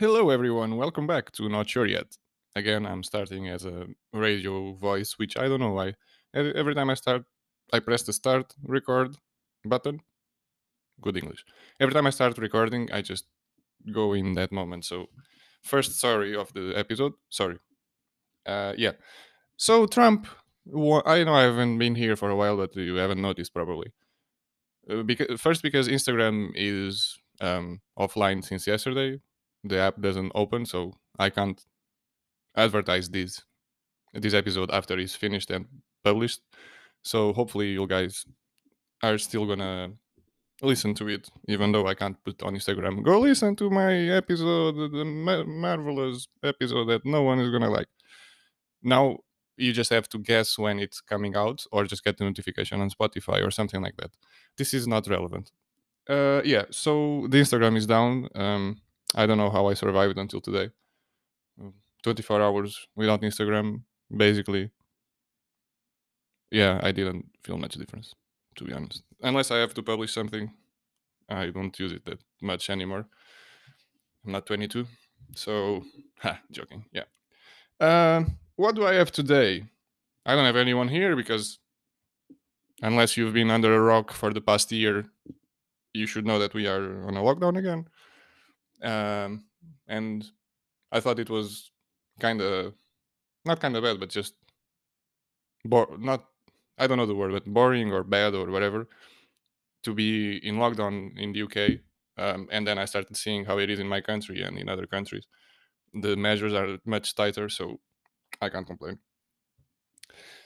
Hello, everyone. Welcome back to Not Sure Yet. Again, I'm starting as a radio voice, which I don't know why. Every time I start, I press the start record button. Good English. Every time I start recording, I just go in that moment. So, first, sorry of the episode. Sorry. Uh, yeah. So, Trump, I know I haven't been here for a while, but you haven't noticed probably. Uh, because, first, because Instagram is um, offline since yesterday. The app doesn't open, so I can't advertise this this episode after it's finished and published. So hopefully you guys are still gonna listen to it, even though I can't put on Instagram. Go listen to my episode, the ma- marvelous episode that no one is gonna like. Now you just have to guess when it's coming out, or just get the notification on Spotify or something like that. This is not relevant. Uh, yeah. So the Instagram is down. Um, I don't know how I survived until today. 24 hours without Instagram, basically. Yeah, I didn't feel much difference, to be honest. Unless I have to publish something, I don't use it that much anymore. I'm not 22, so ha, joking. Yeah. Um, what do I have today? I don't have anyone here because unless you've been under a rock for the past year, you should know that we are on a lockdown again. Um, and I thought it was kind of not kind of bad, but just bo- not I don't know the word, but boring or bad or whatever to be in lockdown in the UK. Um, and then I started seeing how it is in my country and in other countries. The measures are much tighter, so I can't complain.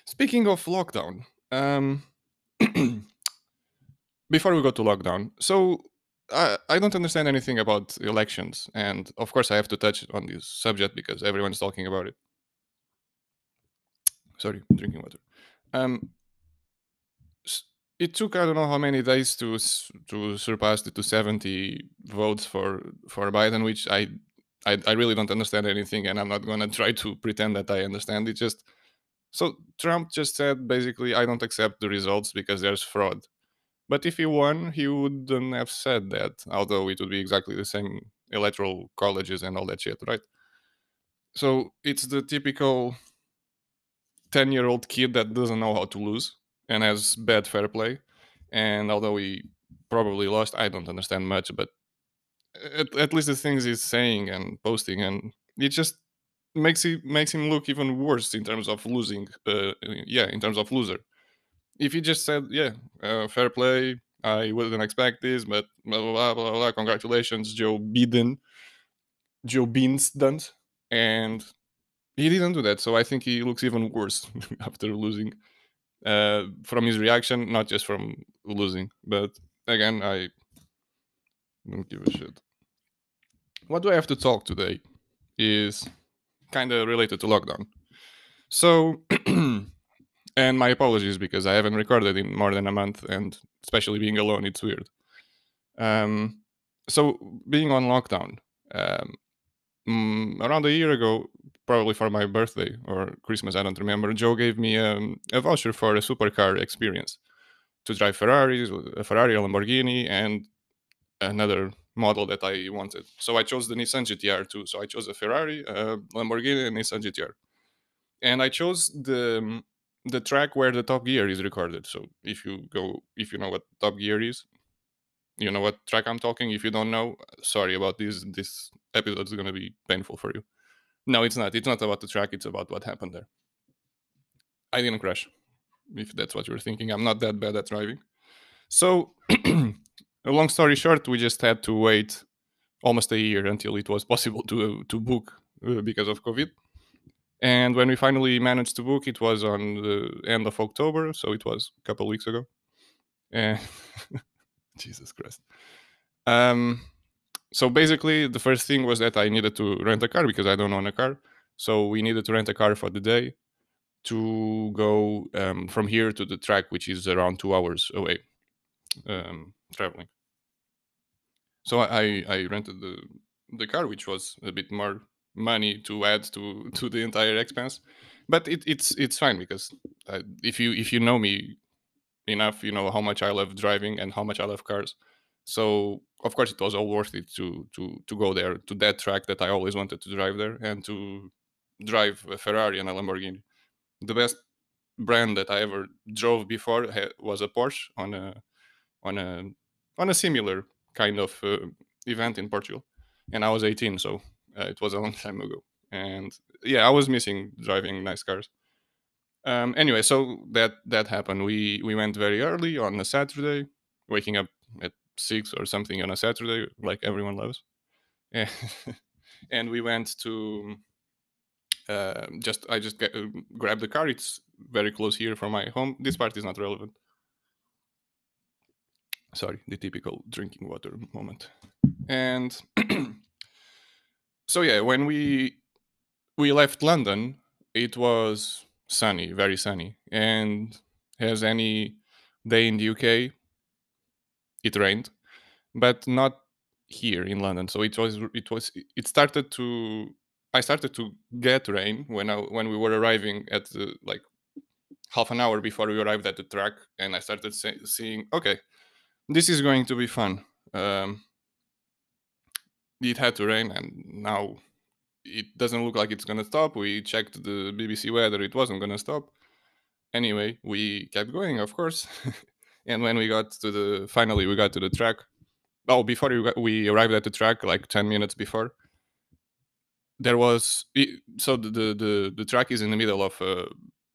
Speaking of lockdown, um, before we go to lockdown, so I, I don't understand anything about elections, and of course I have to touch on this subject because everyone's talking about it. Sorry, drinking water. Um, it took I don't know how many days to to surpass the 270 votes for for Biden, which I, I I really don't understand anything, and I'm not gonna try to pretend that I understand. It just so Trump just said basically I don't accept the results because there's fraud. But if he won, he wouldn't have said that, although it would be exactly the same electoral colleges and all that shit, right? So it's the typical 10 year old kid that doesn't know how to lose and has bad fair play. And although he probably lost, I don't understand much, but at, at least the things he's saying and posting, and it just makes it makes him look even worse in terms of losing. Uh, yeah, in terms of loser. If he just said, "Yeah, uh, fair play," I wouldn't expect this, but blah blah blah blah. congratulations, Joe Biden, Joe Binsdant, and he didn't do that. So I think he looks even worse after losing uh, from his reaction, not just from losing. But again, I don't give a shit. What do I have to talk today is kind of related to lockdown. So, and my apologies because I haven't recorded in more than a month, and especially being alone, it's weird. Um, so being on lockdown, um, mm, around a year ago, probably for my birthday or Christmas, I don't remember. Joe gave me um, a voucher for a supercar experience to drive Ferraris, a Ferrari, a Lamborghini, and another model that I wanted. So I chose the Nissan GTR too. So I chose a Ferrari, a Lamborghini, and Nissan GTR. And I chose the um, the track where the Top Gear is recorded. So if you go, if you know what Top Gear is, you know what track I'm talking. If you don't know, sorry about this. This episode is gonna be painful for you. No, it's not. It's not about the track. It's about what happened there. I didn't crash. If that's what you're thinking, I'm not that bad at driving. So, a long story short, we just had to wait almost a year until it was possible to to book uh, because of COVID. And when we finally managed to book, it was on the end of October, so it was a couple weeks ago. And Jesus Christ. Um, so basically, the first thing was that I needed to rent a car because I don't own a car. So we needed to rent a car for the day to go um, from here to the track, which is around two hours away um, traveling. So I, I rented the the car, which was a bit more money to add to to the entire expense, but it, it's it's fine because uh, if you if you know me enough, you know how much I love driving and how much I love cars. So of course, it was all worth it to to to go there to that track that I always wanted to drive there and to drive a Ferrari and a Lamborghini. The best brand that I ever drove before was a Porsche on a on a on a similar kind of uh, event in Portugal, and I was 18, so uh, it was a long time ago. And yeah, I was missing driving nice cars. Um, anyway, so that that happened. We we went very early on a Saturday, waking up at six or something on a Saturday, like everyone loves. And, and we went to uh, just I just get, uh, grabbed the car. It's very close here from my home. This part is not relevant. Sorry, the typical drinking water moment. And so yeah, when we we left London, it was sunny, very sunny, and as any day in the UK, it rained, but not here in London. So it was it was it started to I started to get rain when I when we were arriving at the like half an hour before we arrived at the track, and I started say, seeing okay, this is going to be fun. Um, it had to rain, and now it doesn't look like it's gonna stop. We checked the BBC weather; it wasn't gonna stop. Anyway, we kept going, of course. and when we got to the finally we got to the track. Oh, before we, got, we arrived at the track, like ten minutes before, there was so the, the the the track is in the middle of a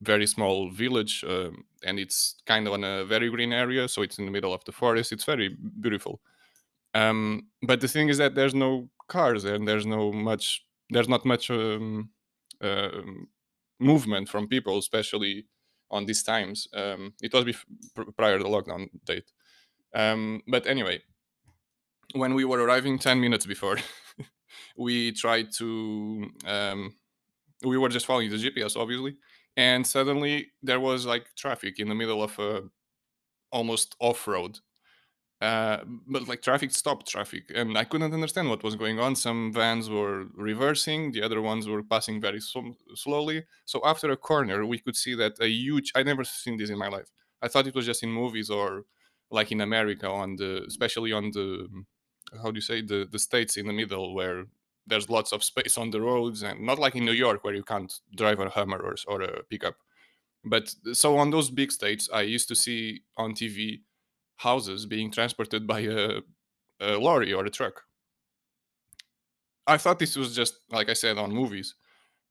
very small village, um, and it's kind of on a very green area, so it's in the middle of the forest. It's very beautiful. Um, but the thing is that there's no cars and there's no much there's not much um, uh, movement from people, especially on these times. Um, it was bef- prior to the lockdown date. Um, but anyway, when we were arriving 10 minutes before, we tried to, um, we were just following the GPS, obviously. And suddenly there was like traffic in the middle of a almost off road uh, but like traffic stopped traffic and i couldn't understand what was going on. Some vans were reversing the other ones were passing very sl- slowly. So after a corner we could see that a huge i never seen this in my life. I thought it was just in movies or like in america on the especially on the how do you say the the states in the middle where there's lots of space on the roads and not like in new york where you can't drive a hummer or, or a pickup. But so on those big states i used to see on tv houses being transported by a, a lorry or a truck. I thought this was just like I said on movies,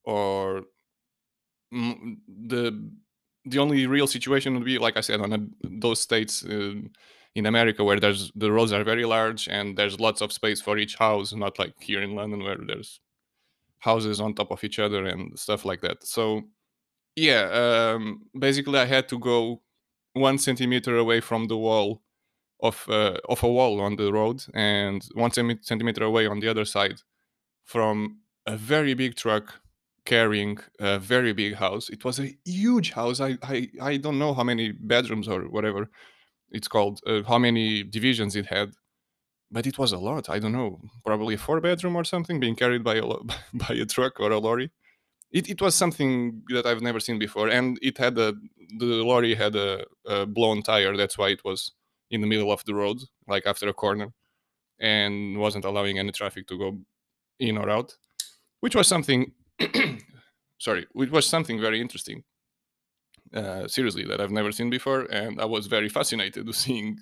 or the the only real situation would be like I said on a, those states uh, in America where there's the roads are very large and there's lots of space for each house, not like here in London where there's houses on top of each other and stuff like that. So yeah, um, basically I had to go one centimeter away from the wall of uh, of a wall on the road and one centimeter away on the other side from a very big truck carrying a very big house. It was a huge house. I I, I don't know how many bedrooms or whatever it's called, uh, how many divisions it had, but it was a lot. I don't know, probably a four bedroom or something being carried by a by a truck or a lorry it, it was something that I've never seen before, and it had a the lorry had a, a, blown tire. That's why it was in the middle of the road, like after a corner, and wasn't allowing any traffic to go in or out, which was something. sorry, which was something very interesting. Uh, seriously, that I've never seen before, and I was very fascinated with seeing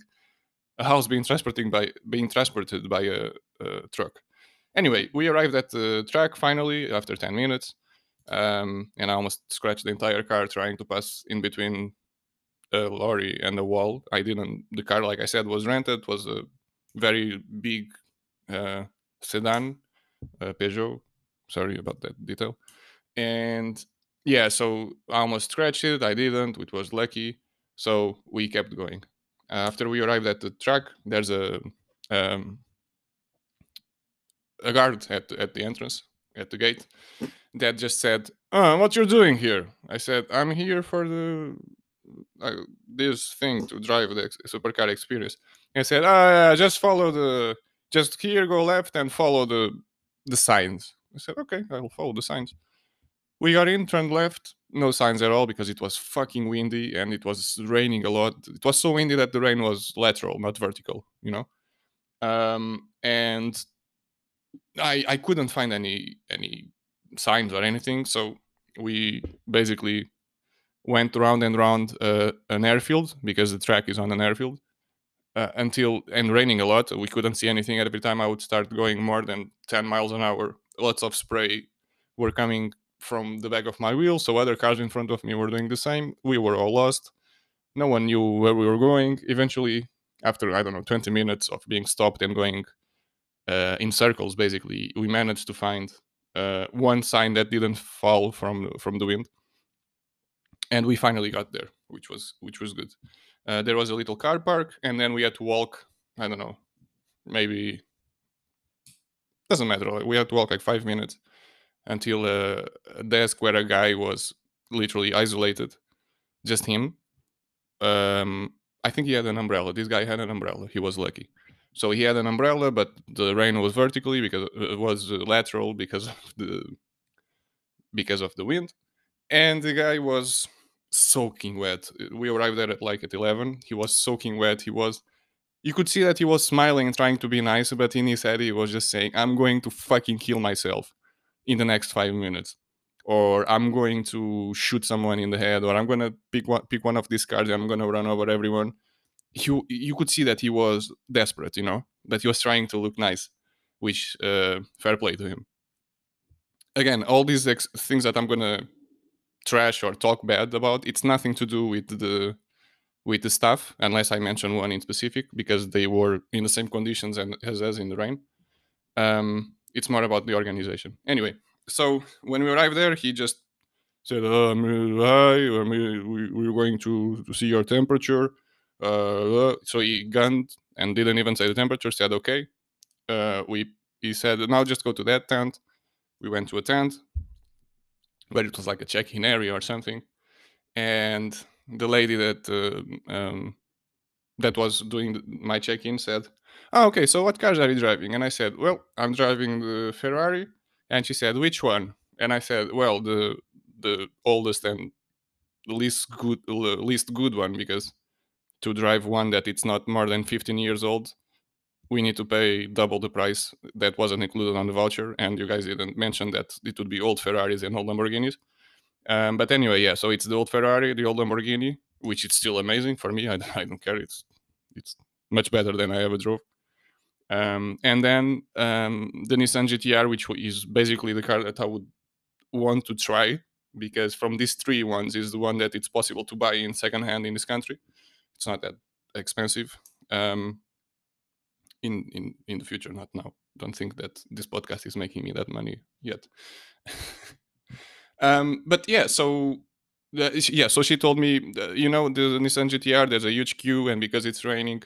a house being transporting by being transported by a, a truck. Anyway, we arrived at the track finally after ten minutes um, and I almost scratched the entire car trying to pass in between a lorry and a wall. I didn't. The car, like I said, was rented. Was a very big uh, sedan, uh, Peugeot. Sorry about that detail. And yeah, so I almost scratched it. I didn't, which was lucky. So we kept going. After we arrived at the track, there's a um, a guard at at the entrance at the gate that just said, oh, "What you're doing here?" I said, "I'm here for the uh, this thing to drive the supercar experience." I said, "Ah, just follow the just here, go left, and follow the the signs." I said, "Okay, I will follow the signs." We got in, turned left, no signs at all because it was fucking windy and it was raining a lot. It was so windy that the rain was lateral, not vertical, you know. um, and I I couldn't find any any signs or anything. So we basically went round and round uh, an airfield because the track is on an airfield uh, until and raining a lot. We couldn't see anything. Every time I would start going more than 10 miles an hour, lots of spray were coming from the back of my wheel. So other cars in front of me were doing the same. We were all lost. No one knew where we were going. Eventually, after I don't know 20 minutes of being stopped and going uh, in circles, basically, we managed to find uh, one sign that didn't fall from from the wind, and we finally got there, which was which was good. Uh, there was a little car park, and then we had to walk. I don't know, maybe doesn't matter. Like, we had to walk like five minutes until a, a desk where a guy was literally isolated, just him. Um, I think he had an umbrella. This guy had an umbrella. He was lucky. So he had an umbrella, but the rain was vertically because uh, it was uh, lateral because of the because of the wind, and the guy was soaking wet. We arrived there at like at eleven. He was soaking wet. He was. You could see that he was smiling and trying to be nice, but in his head he was just saying, "I'm going to fucking kill myself in the next five minutes." Or I'm going to shoot someone in the head, or I'm gonna pick one pick one of these and I'm gonna run over everyone you you could see that he was desperate, you know, that he was trying to look nice, which uh, fair play to him. Again, all these ex- things that I'm gonna trash or talk bad about, it's nothing to do with the with the staff, unless I mention one in specific, because they were in the same conditions and as us in the rain. Um, it's more about the organization. Anyway, so when we arrived there, he just said, uh, "Hi, we, we're going to see your temperature." Uh, so he gunned and didn't even say the temperature. Said okay. Uh, we he said now just go to that tent. We went to a tent where it was like a check-in area or something, and the lady that uh, um, that was doing my check-in said, "Oh, okay. So what cars are you driving?" And I said, "Well, I'm driving the Ferrari." And she said, "Which one?" And I said, "Well, the the oldest and least good least good one because to drive one that it's not more than 15 years old, we need to pay double the price that wasn't included on the voucher. And you guys didn't mention that it would be old Ferraris and old Lamborghinis. Um, but anyway, yeah, so it's the old Ferrari, the old Lamborghini, which is still amazing for me. I, I don't care. It's it's much better than I ever drove. Um, and then um, the Nissan GTR, which is basically the car that I would want to try because from these three ones is the one that it's possible to buy in secondhand in this country it's not that expensive um, in in in the future not now. Don't think that this podcast is making me that money yet. Um, but yeah so yeah so she told me uh, you know the nissan gtr there's a huge queue and because it's raining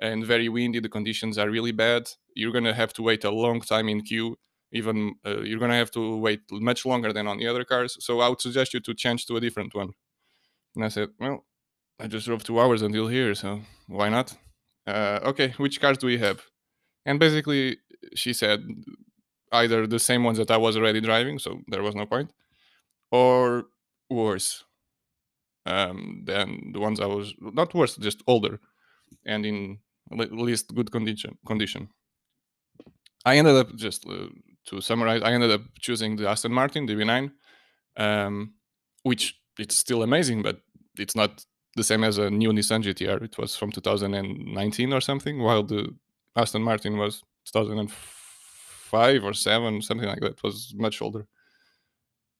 and very windy the conditions are really bad you're gonna have to wait a long time in queue even uh, you're gonna have to wait much longer than on the other cars. So i would suggest you to change to a different one. And i said well I just drove two hours until here, so why not? Uh, okay, which cars do we have? And basically, she said either the same ones that I was already driving, so there was no point, or worse um, than the ones I was not worse, just older and in least good condition. Condition. I ended up just uh, to summarize. I ended up choosing the Aston Martin DB9, um, which it's still amazing, but it's not the same as a new Nissan GTR. It was from 2019 or something, while the Aston Martin was 2005 or 7, something like that. It was much older.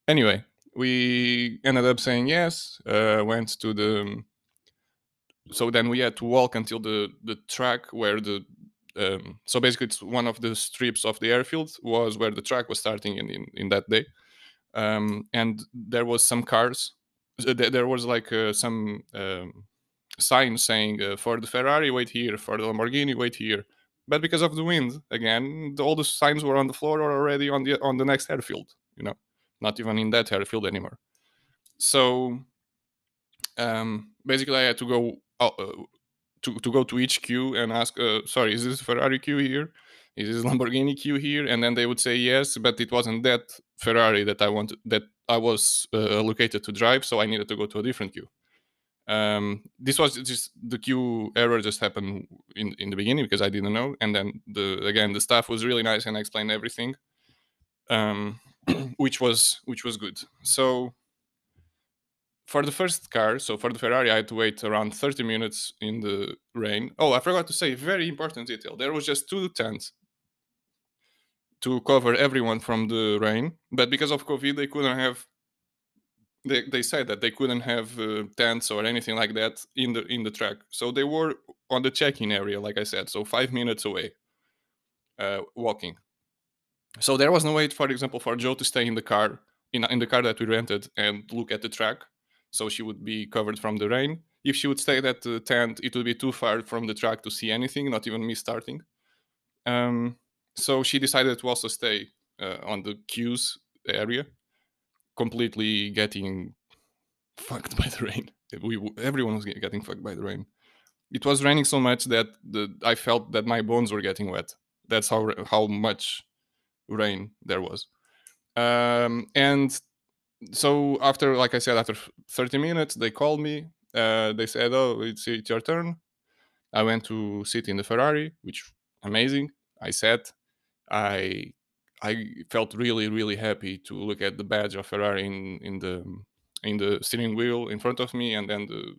Anyway, we ended up saying yes, uh, went to the. So then we had to walk until the, the track where the. Um, so basically, it's one of the strips of the airfield was where the track was starting in, in, in that day. Um, and there was some cars there was like uh, some um, sign saying uh, for the Ferrari wait here, for the Lamborghini wait here. But because of the wind, again, the, all the signs were on the floor or already on the on the next airfield. You know, not even in that airfield anymore. So um, basically, I had to go uh, to to go to each queue and ask, uh, "Sorry, is this Ferrari queue here? Is this Lamborghini queue here?" And then they would say yes, but it wasn't that Ferrari that I wanted that I was uh, allocated to drive, so I needed to go to a different queue. Um, this was just the queue error just happened in in the beginning because I didn't know, and then the again the staff was really nice and I explained everything, um, which was which was good. So for the first car, so for the Ferrari, I had to wait around 30 minutes in the rain. Oh, I forgot to say, very important detail. There was just two tents to cover everyone from the rain, but because of COVID, they couldn't have. They, they said that they couldn't have uh, tents or anything like that in the in the track, so they were on the check-in area, like I said, so five minutes away, uh, walking. So there was no way, for example, for Joe to stay in the car in in the car that we rented and look at the track so she would be covered from the rain. If she would stay at the tent, it would be too far from the track to see anything, not even me starting. Um, so she decided to also stay uh, on the queues area, completely getting fucked by the rain. We everyone was getting fucked by the rain. It was raining so much that the, I felt that my bones were getting wet. That's how how much rain there was. Um, and so after like i said after 30 minutes they called me uh, they said oh it's, it's your turn i went to sit in the ferrari which amazing i sat i i felt really really happy to look at the badge of ferrari in in the in the steering wheel in front of me and then the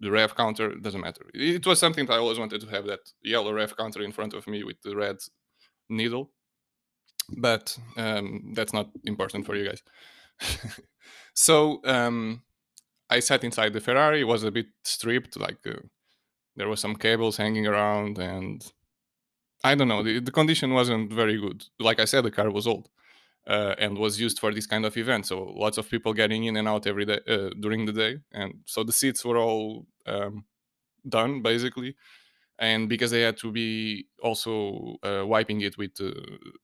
the rev counter doesn't matter it was something that i always wanted to have that yellow rev counter in front of me with the red needle but um, that's not important for you guys. so um, I sat inside the Ferrari. It was a bit stripped, like uh, there was some cables hanging around, and I don't know. The, the, condition wasn't very good. Like I said, the car was old uh, and was used for this kind of event. So lots of people getting in and out every day uh, during the day, and so the seats were all um, done basically and because they had to be also uh, wiping it with uh,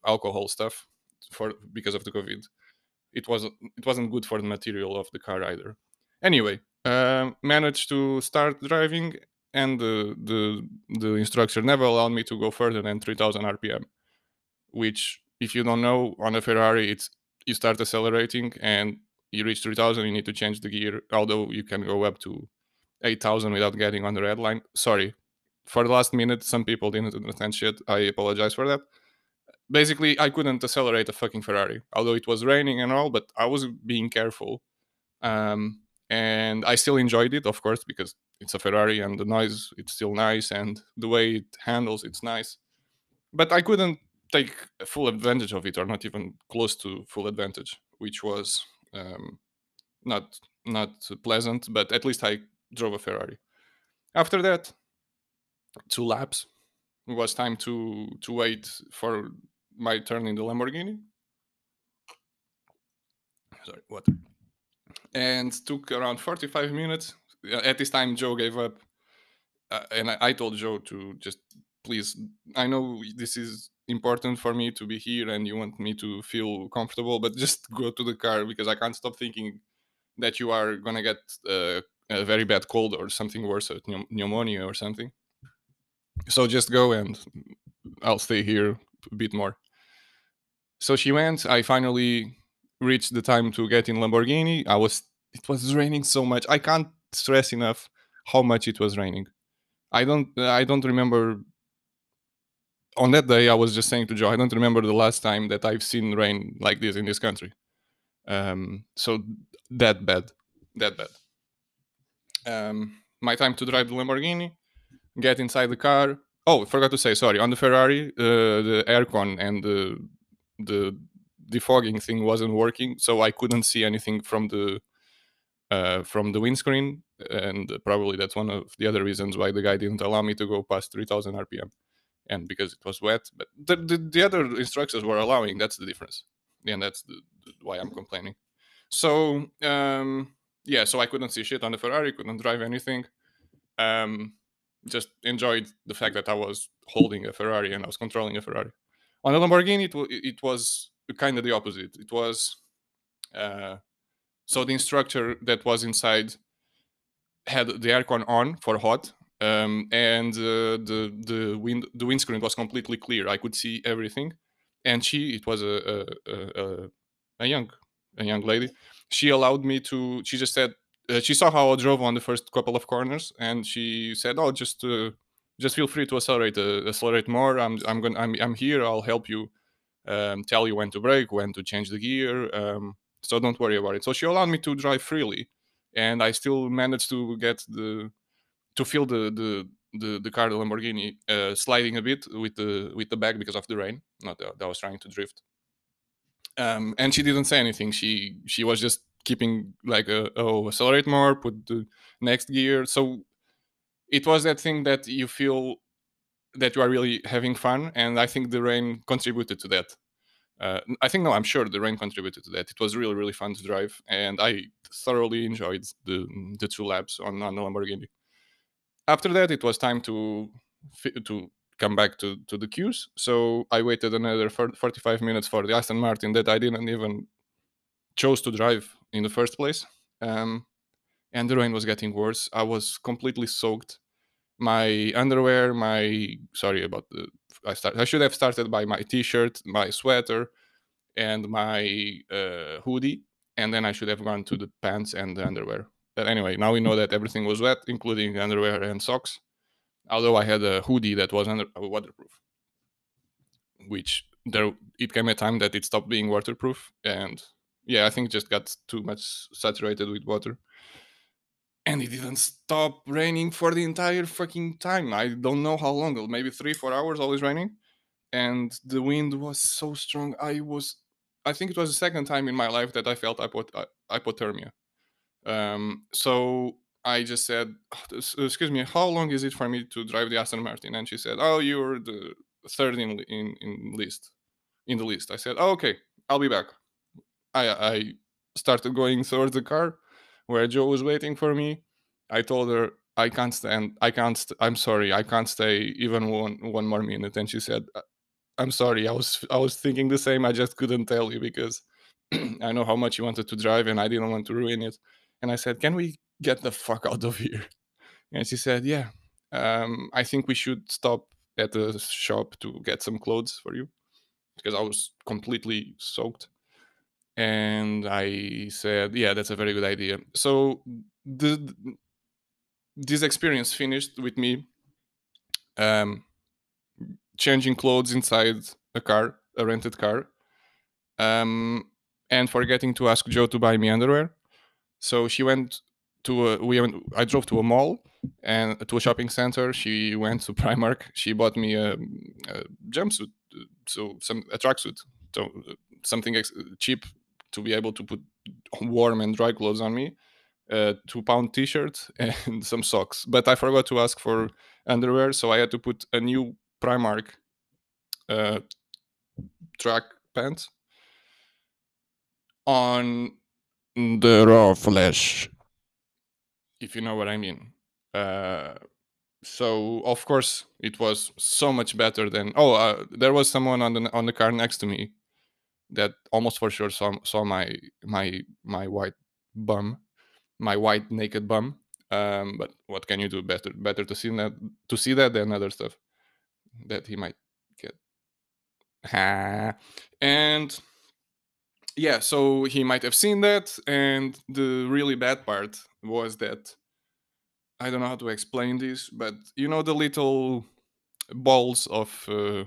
alcohol stuff for because of the covid it wasn't it wasn't good for the material of the car either anyway uh, managed to start driving and the, the the instructor never allowed me to go further than 3000 rpm which if you don't know on a ferrari it's you start accelerating and you reach 3000 you need to change the gear although you can go up to 8000 without getting on the red line sorry for the last minute, some people didn't understand shit. I apologize for that. Basically, I couldn't accelerate a fucking Ferrari, although it was raining and all, but I was being careful. Um, and I still enjoyed it, of course, because it's a Ferrari and the noise it's still nice and the way it handles it's nice. But I couldn't take full advantage of it, or not even close to full advantage, which was um, not not pleasant. But at least I drove a Ferrari. After that, two laps. It was time to to wait for my turn in the Lamborghini. Sorry, what? And took around 45 minutes. At this time, Joe gave up, uh, and I, I told Joe to just please. I know this is important for me to be here, and you want me to feel comfortable, but just go to the car because I can't stop thinking that you are gonna get uh, a very bad cold or something worse, pneumonia or something so just go and I'll stay here a bit more. So she went. I finally reached the time to get in Lamborghini. I was it was raining so much. I can't stress enough how much it was raining. I don't I don't remember on that day I was just saying to Joe, I don't remember the last time that I've seen rain like this in this country. Um, so that bad. That bad. Um, my time to drive the Lamborghini get inside the car. Oh, forgot to say, sorry. On the Ferrari, uh, the aircon and the the defogging thing wasn't working, so I couldn't see anything from the uh, from the windscreen, and probably that's one of the other reasons why the guy didn't allow me to go past 3,000 RPM, and because it was wet. But the, the, the other instructors were allowing. That's the difference, and that's the, the, why I'm complaining. So um, yeah, so I couldn't see shit on the Ferrari, couldn't drive anything. Um, just enjoyed the fact that I was holding a Ferrari and I was controlling a Ferrari. On a Lamborghini, it, w- it was kind of the opposite. It was uh, so the instructor that was inside had the aircon on for hot, um, and uh, the the wind the windscreen was completely clear. I could see everything, and she it was a a, a, a young a young lady. She allowed me to. She just said uh, she saw how I drove on the first couple of corners, and she said, "Oh, just uh, just feel free to accelerate, uh, accelerate more. I'm I'm going I'm I'm here. I'll help you, um, tell you when to brake, when to change the gear. Um, so don't worry about it." So she allowed me to drive freely, and I still managed to get the to feel the the the, the car, the Lamborghini, uh, sliding a bit with the with the back because of the rain. Not that I was trying to drift. Um, and she didn't say anything. She she was just keeping like a, oh accelerate more, put the next gear. So it was that thing that you feel that you are really having fun, and I think the rain contributed to that. Uh, I think no, I'm sure the rain contributed to that. It was really really fun to drive, and I thoroughly enjoyed the the two laps on on the Lamborghini. After that, it was time to to come back to to the queues. So I waited another 45 minutes for the Aston Martin that I didn't even chose to drive in the first place. Um, and the rain was getting worse. I was completely soaked. My underwear, my sorry about the I start I should have started by my t-shirt, my sweater, and my uh, hoodie, and then I should have gone to the pants and the underwear. But anyway, now we know that everything was wet, including underwear and socks. Although I had a hoodie that was under uh, waterproof, which there it came a time that it stopped being waterproof, and yeah, I think just got too much saturated with water. And it didn't stop raining for the entire fucking time. I don't know how long, maybe three, four hours always raining. And the wind was so strong. I was, I think it was the second time in my life that I felt hypot- uh, hypothermia. Um, so I just said, "Excuse me, how long is it for me to drive the Aston Martin?" And she said, "Oh, you're the third in in, in list, in the list." I said, oh, "Okay, I'll be back." I I started going towards the car where Joe was waiting for me. I told her I can't stand. I can't. St- I'm sorry. I can't stay even one one more minute. And she said, "I'm sorry. I was I was thinking the same. I just couldn't tell you because I know how much you wanted to drive, and I didn't want to ruin it." And I said, "Can we get the fuck out of here?" And she said, "Yeah. Um, I think we should stop at the shop to get some clothes for you because I was completely soaked." And I said, "Yeah, that's a very good idea." So the this experience finished with me um, changing clothes inside a car, a rented car, um, and forgetting to ask Joe to buy me underwear. So she went to a, we went, I drove to a mall and to a shopping center. She went to Primark. She bought me a, a jumpsuit, so some a tracksuit, so something ex- cheap to be able to put warm and dry clothes on me, a two pound t shirt, and some socks. But I forgot to ask for underwear, so I had to put a new Primark uh, track pants on the raw flesh, if you know what I mean. Uh, so of course it was so much better than oh uh, there was someone on the on the car next to me that almost for sure saw saw my my my white bum, my white naked bum. Um, but what can you do? Better better to see that to see that than other stuff that he might get. and yeah, so he might have seen that. And the really bad part was that I don't know how to explain this, but you know the little balls of uh,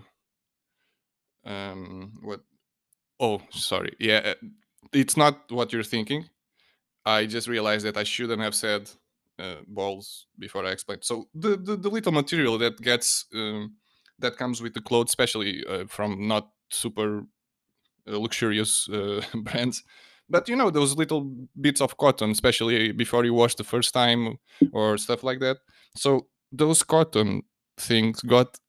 um, what Oh, sorry. Yeah, uh, it's not what you're thinking. I just realized that I shouldn't have said uh, balls before I explained. So the, the, the little material that gets um, that comes with the clothes, especially uh, from not super uh, luxurious uh, brands, but you know those little bits of cotton, especially before you wash the first time or stuff like that. So those cotton things got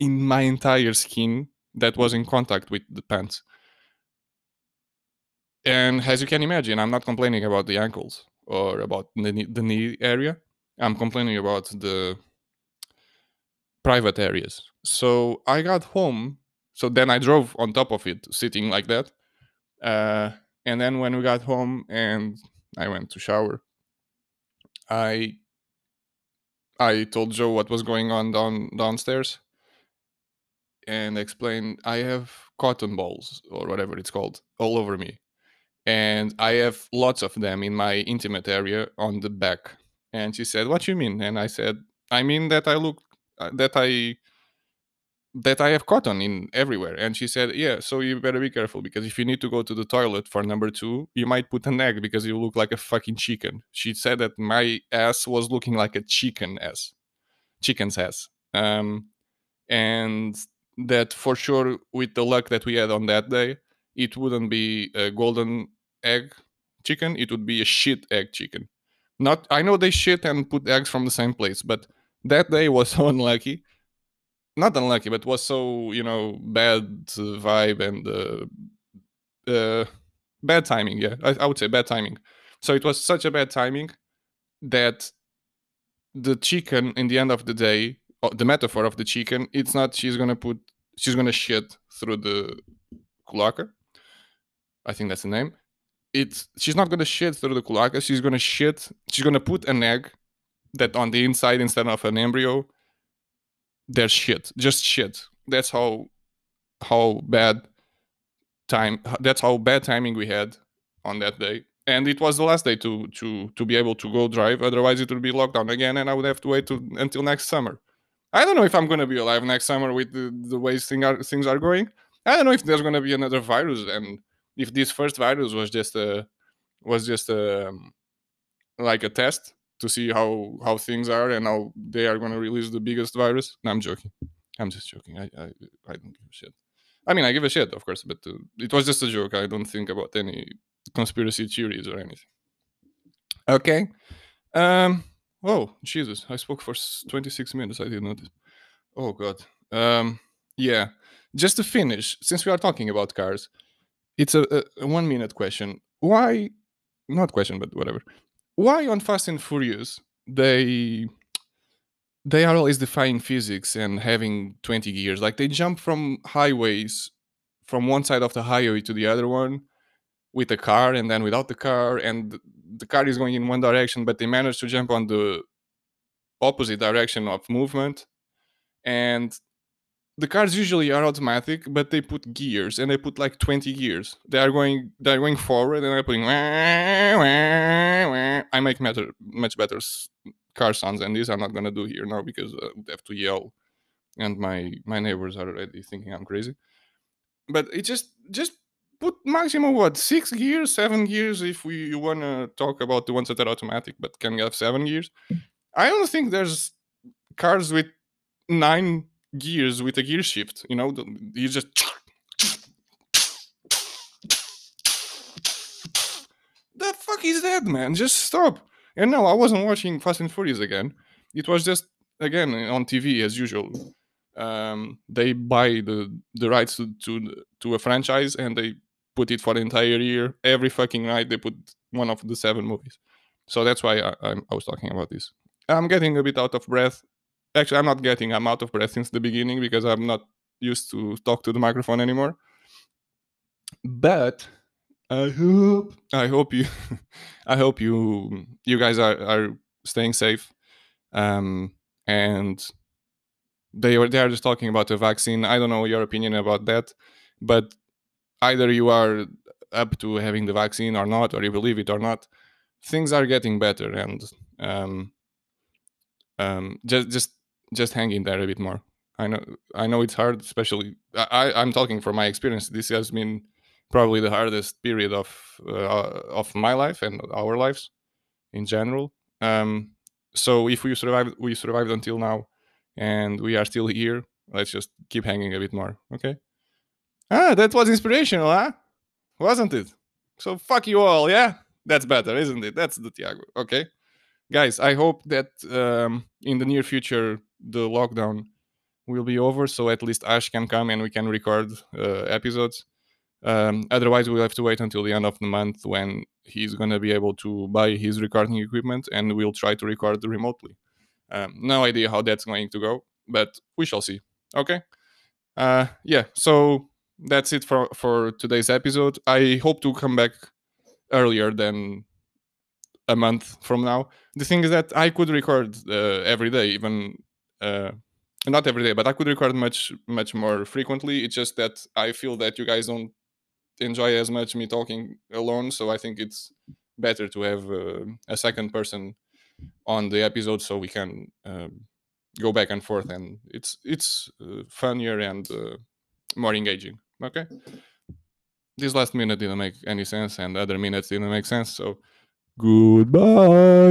in my entire skin that was in contact with the pants and as you can imagine, I'm not complaining about the ankles or about the knee, the knee area. I'm complaining about the private areas. So I got home. So then I drove on top of it, sitting like that. Uh, and then when we got home and I went to shower, I I told Joe what was going on down downstairs and explained I have cotton balls or whatever it's called all over me and I have lots of them in my intimate area on the back. And she said, "What you mean?" And I said, "I mean that I look uh, that I that I have cotton in everywhere." And she said, "Yeah, so you better be careful because if you need to go to the toilet for number two, you might put an egg because you look like a fucking chicken." She said that my ass was looking like a chicken ass, chicken's ass. Um, and that for sure, with the luck that we had on that day, it wouldn't be a golden egg chicken; it would be a shit egg chicken. Not, I know they shit and put eggs from the same place, but that day was so unlucky. Not unlucky, but was so you know bad vibe and uh, uh, bad timing. Yeah, I, I would say bad timing. So it was such a bad timing that the chicken, in the end of the day, uh, the metaphor of the chicken, it's not she's gonna put she's gonna shit through the cloaca. I think that's the name. It's she's not gonna shit through the cloaca. She's gonna shit. She's gonna put an egg that on the inside instead of an embryo. There's shit, just shit. That's how how bad time. That's how bad timing we had on that day. And it was the last day to to to be able to go drive. Otherwise, it would be locked down again, and I would have to wait to, until next summer. I don't know if I'm gonna be alive next summer with the, the way thing are, things are going. I don't know if there's gonna be another virus, and if this first virus was just a was just a um, like a test to see how how things are and how they are gonna release the biggest virus. No, I'm joking. I'm just joking. I I, I don't give a shit. I mean, I give a shit, of course, but uh, it was just a joke. I don't think about any conspiracy theories or anything. Okay. Um. Oh Jesus! I spoke for 26 minutes. I didn't notice. Oh God. Um. Yeah. Just to finish, since we are talking about cars, it's a, a, one minute question. Why? Not question, but whatever. Why on Fast and Furious they they are always defying physics and having 20 gears? Like they jump from highways from one side of the highway to the other one with a car and then without the car and the car is going in one direction but they manage to jump on the opposite direction of movement and the cars usually are automatic but they put gears and they put like 20 gears. They are going they're going forward and they're putting i make much better car sounds and this. I'm not gonna do here now because uh, i have to yell and my my neighbors are already thinking i'm crazy. But it just just put maximum what six gears, seven gears if we you want to talk about the ones that are automatic but can have seven gears. I don't think there's cars with nine gears with a gear shift. You know, you just the fuck is that, man? Just stop. And no, I wasn't watching Fast and Furious again. It was just again on TV as usual. Um, they buy the the rights to, to to a franchise and they put it for the entire year. Every fucking night they put one of the seven movies. So that's why I, I, I was talking about this. I'm getting a bit out of breath. Actually, I'm not getting. I'm out of breath since the beginning because I'm not used to talk to the microphone anymore. But I hope I hope you I hope you you guys are are staying safe. Um, and they were they are just talking about the vaccine. I don't know your opinion about that, but either you are up to having the vaccine or not, or you believe it or not, things are getting better, and um, um, just just just hang in there a bit more. I know I know it's hard, especially I I'm talking from my experience. This has been probably the hardest period of uh, of my life and our lives in general. Um, so if we survived, we survived until now, and we are still here. Let's just keep hanging a bit more, okay? Ah, that was inspirational, huh? Wasn't it? So fuck you all, yeah? That's better, isn't it? That's the Tiago. Okay. Guys, I hope that um, in the near future the lockdown will be over so at least Ash can come and we can record uh, episodes. Um, otherwise, we'll have to wait until the end of the month when he's going to be able to buy his recording equipment and we'll try to record remotely. Um, no idea how that's going to go, but we shall see. Okay. Uh, yeah. So that's it for for today's episode. I hope to come back earlier than a month from now. The thing is that I could record uh, every day, even uh, not every day, but I could record much much more frequently. It's just that I feel that you guys don't enjoy as much me talking alone. So I think it's better to have uh, a second person on the episode so we can um, go back and forth, and it's it's uh, funnier and uh, more engaging. Okay. This last minute didn't make any sense, and other minutes didn't make sense. So goodbye.